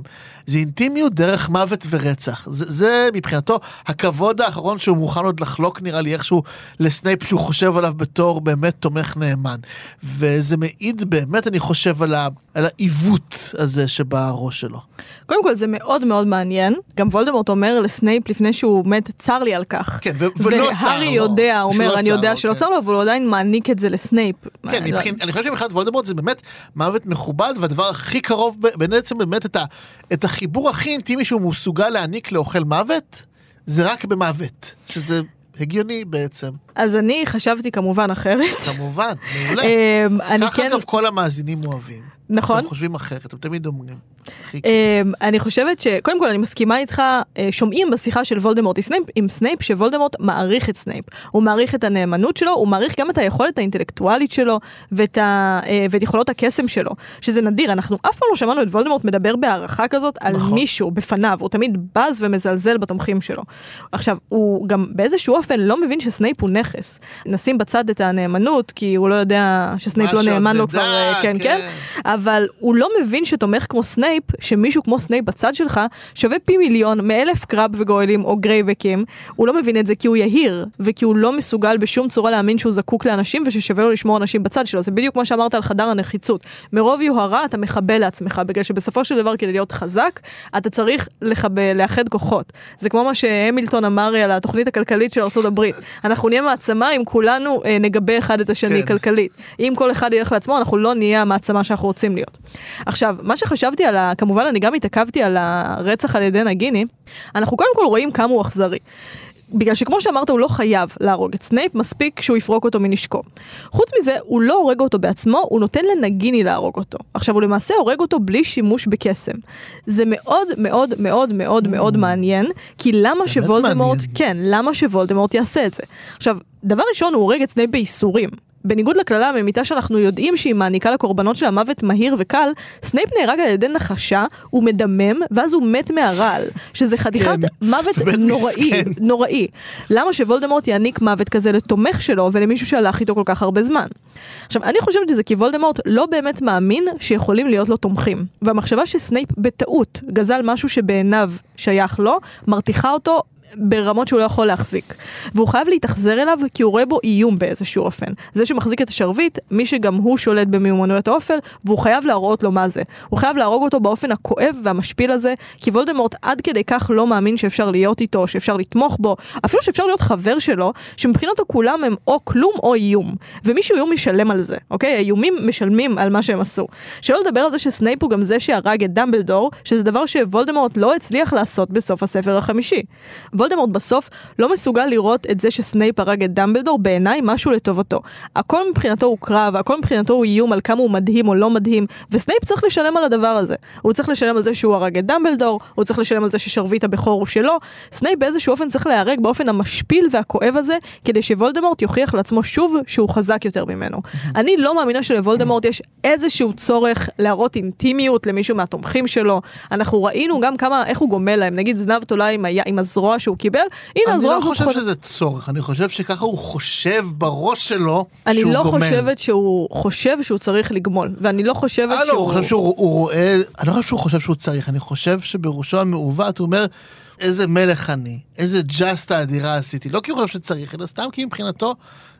זה אינטימיות דרך מוות ורצח. זה, זה מבחינתו הכבוד האחרון שהוא מוכן עוד לחלוק נראה לי איכשהו לסנייפ שהוא חושב עליו בתור באמת תומך נאמן. וזה מעיד באמת אני חושב על, ה, על העיוות הזה שבראש שלו. קודם כל זה מאוד מאוד מעניין, גם וולדמורט אומר לסנייפ לפני שהוא מת, צר לי על כך. כן, ו- ולא צר והארי לו. יודע, הוא אומר, אני יודע שלא כן. צר לו, אבל הוא עדיין מעניק את זה לסנייפ. כן, אני לא- אני חושב שמבחינת וולדמורט זה באמת מוות מכובד, והדבר הכי קרוב בעצם באמת את החיבור הכי אינטימי שהוא מסוגל להעניק לאוכל מוות, זה רק במוות, שזה הגיוני בעצם, אז אני חשבתי כמובן אחרת. כמובן, מעולה. אמ, ככה כן, אגב כל המאזינים אוהבים. נכון. הם חושבים אחרת, הם תמיד אומרים. אמ, אני חושבת שקודם כל אני מסכימה איתך, אה, שומעים בשיחה של וולדמורט עם סנייפ, שוולדמורט מעריך את סנייפ. הוא מעריך את הנאמנות שלו, הוא מעריך גם את היכולת האינטלקטואלית שלו ואת, ה, אה, ואת יכולות הקסם שלו, שזה נדיר, אנחנו אף פעם לא שמענו את וולדמורט מדבר בהערכה כזאת על נכון. מישהו בפניו, הוא תמיד בז ומזלזל בתומכים שלו. עכשיו, הוא גם באיזשהו אופן לא מבין שסנייפ הוא נכס. נשים בצד את הנאמנות, כי הוא לא יודע שסנייפ לא נאמן לו כבר, אה, כן, כן. כן. אבל הוא לא מבין שתומך כמו סנייפ סנייפ, שמישהו כמו סנייפ בצד שלך, שווה פי מיליון מאלף קראב וגוילים או גרייבקים. הוא לא מבין את זה כי הוא יהיר, וכי הוא לא מסוגל בשום צורה להאמין שהוא זקוק לאנשים וששווה לו לשמור אנשים בצד שלו. זה בדיוק כמו שאמרת על חדר הנחיצות. מרוב יוהרה אתה מחבל לעצמך, בגלל שבסופו של דבר כדי להיות חזק, אתה צריך לחבל, לאחד כוחות. זה כמו מה שהמילטון אמר על התוכנית הכלכלית של ארה"ב. אנחנו נהיה מעצמה אם כולנו אה, נגבה אחד את השני כן. כלכלית. אם כל אחד ילך לעצמו, אנחנו לא נהיה המעצמה שאנחנו רוצים להיות. עכשיו, מה שחשבתי על ה... כמובן, אני גם התעכבתי על הרצח על ידי נגיני. אנחנו קודם כל רואים כמה הוא אכזרי. בגלל שכמו שאמרת, הוא לא חייב להרוג את סנייפ, מספיק שהוא יפרוק אותו מנשקו. חוץ מזה, הוא לא הורג אותו בעצמו, הוא נותן לנגיני להרוג אותו. עכשיו, הוא למעשה הורג אותו בלי שימוש בקסם. זה מאוד מאוד מאוד מאוד מאוד מעניין, כי למה שוולדמורט. כן, למה שוולדמורט יעשה את זה? עכשיו, דבר ראשון, הוא הורג את סנייפ בייסורים. בניגוד לקללה הממיתה שאנחנו יודעים שהיא מעניקה לקורבנות שלה מוות מהיר וקל, סנייפ נהרג על ידי נחשה, הוא מדמם, ואז הוא מת מהרעל, שזה חתיכת מוות נוראי. נוראי. למה שוולדמורט יעניק מוות כזה לתומך שלו ולמישהו שהלך איתו כל כך הרבה זמן? עכשיו, אני חושבת שזה כי וולדמורט לא באמת מאמין שיכולים להיות לו תומכים. והמחשבה שסנייפ בטעות גזל משהו שבעיניו שייך לו, מרתיחה אותו ברמות שהוא לא יכול להחזיק. והוא חייב להתאכזר אליו כי הוא רואה בו איום באיזשהו אופן. זה שמחזיק את השרביט, מי שגם הוא שולט במיומנויות האופל, והוא חייב להראות לו מה זה. הוא חייב להרוג אותו באופן הכואב והמשפיל הזה, כי וולדמורט עד כדי כך לא מאמין שאפשר להיות איתו, שאפשר לתמוך בו, אפילו שאפשר להיות חבר שלו, שמבחינתו כולם הם או כלום או איום. ומי שהוא איום משלם על זה, אוקיי? האיומים משלמים על מה שהם עשו. שלא לדבר על זה שסנייפ הוא גם זה שהרג את דמבלדור, שזה דבר שוולדמורט לא הצליח לעשות בסוף הספר החמישי. וולדמורט בסוף לא מסוגל לראות את זה שסנייפ הרג את דמבלדור בעיניי משהו לטובתו. הכל מבחינתו הוא קרב, הכל מבחינתו הוא איום על כמה הוא מדהים או לא מדהים, וסנייפ צריך לשלם על הדבר הזה. הוא צריך לשלם על זה שהוא הרג את דמבלדור, הוא צריך לשלם על זה ששרביט הבכור הוא שלו. סנייפ באיזשהו אופן צריך להיהרג באופן המשפיל והכואב הזה, כדי שוולדמורט יוכיח לעצמו שוב שהוא חזק יותר ממנו. אני לא מאמינה שלוולדמורט יש איזשהו צורך להראות אינטימיות למישהו מהתומכים שלו. אנחנו ראינו גם כמה, איך הוא גומל להם, נגיד זנב תולה עם, היה- עם הזרוע שהוא קיבל, הנה אני הזרוע לא הזאת חושב חונה- שזה צורך, אני חושב שככה הוא חושב בראש שלו אני שהוא לא גומל. חושבת שהוא חושב שהוא צריך לגמול, ואני לא חושבת אה, לא, שהוא... הוא חושב שהוא הוא רואה, אני לא חושב שהוא חושב שהוא צריך, אני חושב שבראשו המעוות הוא אומר, איזה מלך אני, איזה ג'סטה אדירה עשיתי, לא כי הוא חושב שצריך, אלא סתם כי מבחינתו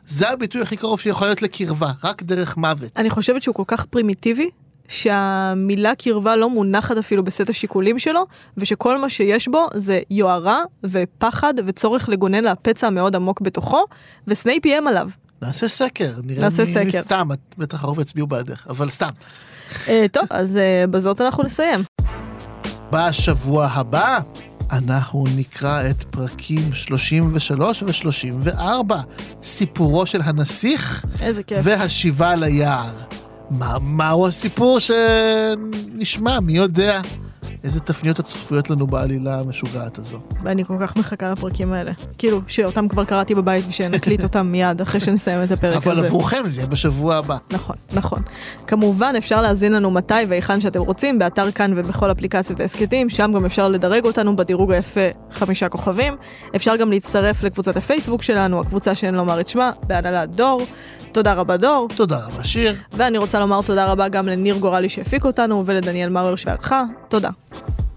זה הביטוי הכי קרוב שיכול להיות לקרבה, רק דרך מוות. אני חושבת שהוא כל כך פרימיטיבי, שהמילה קרבה לא מונחת אפילו בסט השיקולים שלו, ושכל מה שיש בו זה יוהרה ופחד וצורך לגונן לפצע המאוד עמוק בתוכו, וסנייפ איים עליו. נעשה סקר, נראה נעשה מי, סקר. סתם, בטח הרוב יצביעו בעדך, אבל סתם. אה, טוב, אז אה, בזאת אנחנו נסיים. בשבוע הבא אנחנו נקרא את פרקים 33 ו-34, סיפורו של הנסיך איזה כיף. והשיבה ליער. מה, מהו הסיפור שנשמע? מי יודע? איזה תפניות הצפויות לנו בעלילה המשוגעת הזו. ואני כל כך מחכה לפרקים האלה. כאילו, שאותם כבר קראתי בבית ושנקליט אותם מיד אחרי שנסיים את הפרק הזה. אבל עבורכם זה יהיה בשבוע הבא. נכון, נכון. כמובן, אפשר להאזין לנו מתי והיכן שאתם רוצים, באתר כאן ובכל אפליקציות ההסכתים, שם גם אפשר לדרג אותנו בדירוג היפה חמישה כוכבים. אפשר גם להצטרף לקבוצת הפייסבוק שלנו, הקבוצה שאין לומר את שמה, בהנהלת דור. תודה רבה דור, תודה רבה, שיר. ואני רוצה לומר תודה רבה גם לניר גורלי שהפיק אותנו ולדניאל מאואר שערכה. תודה. Bye.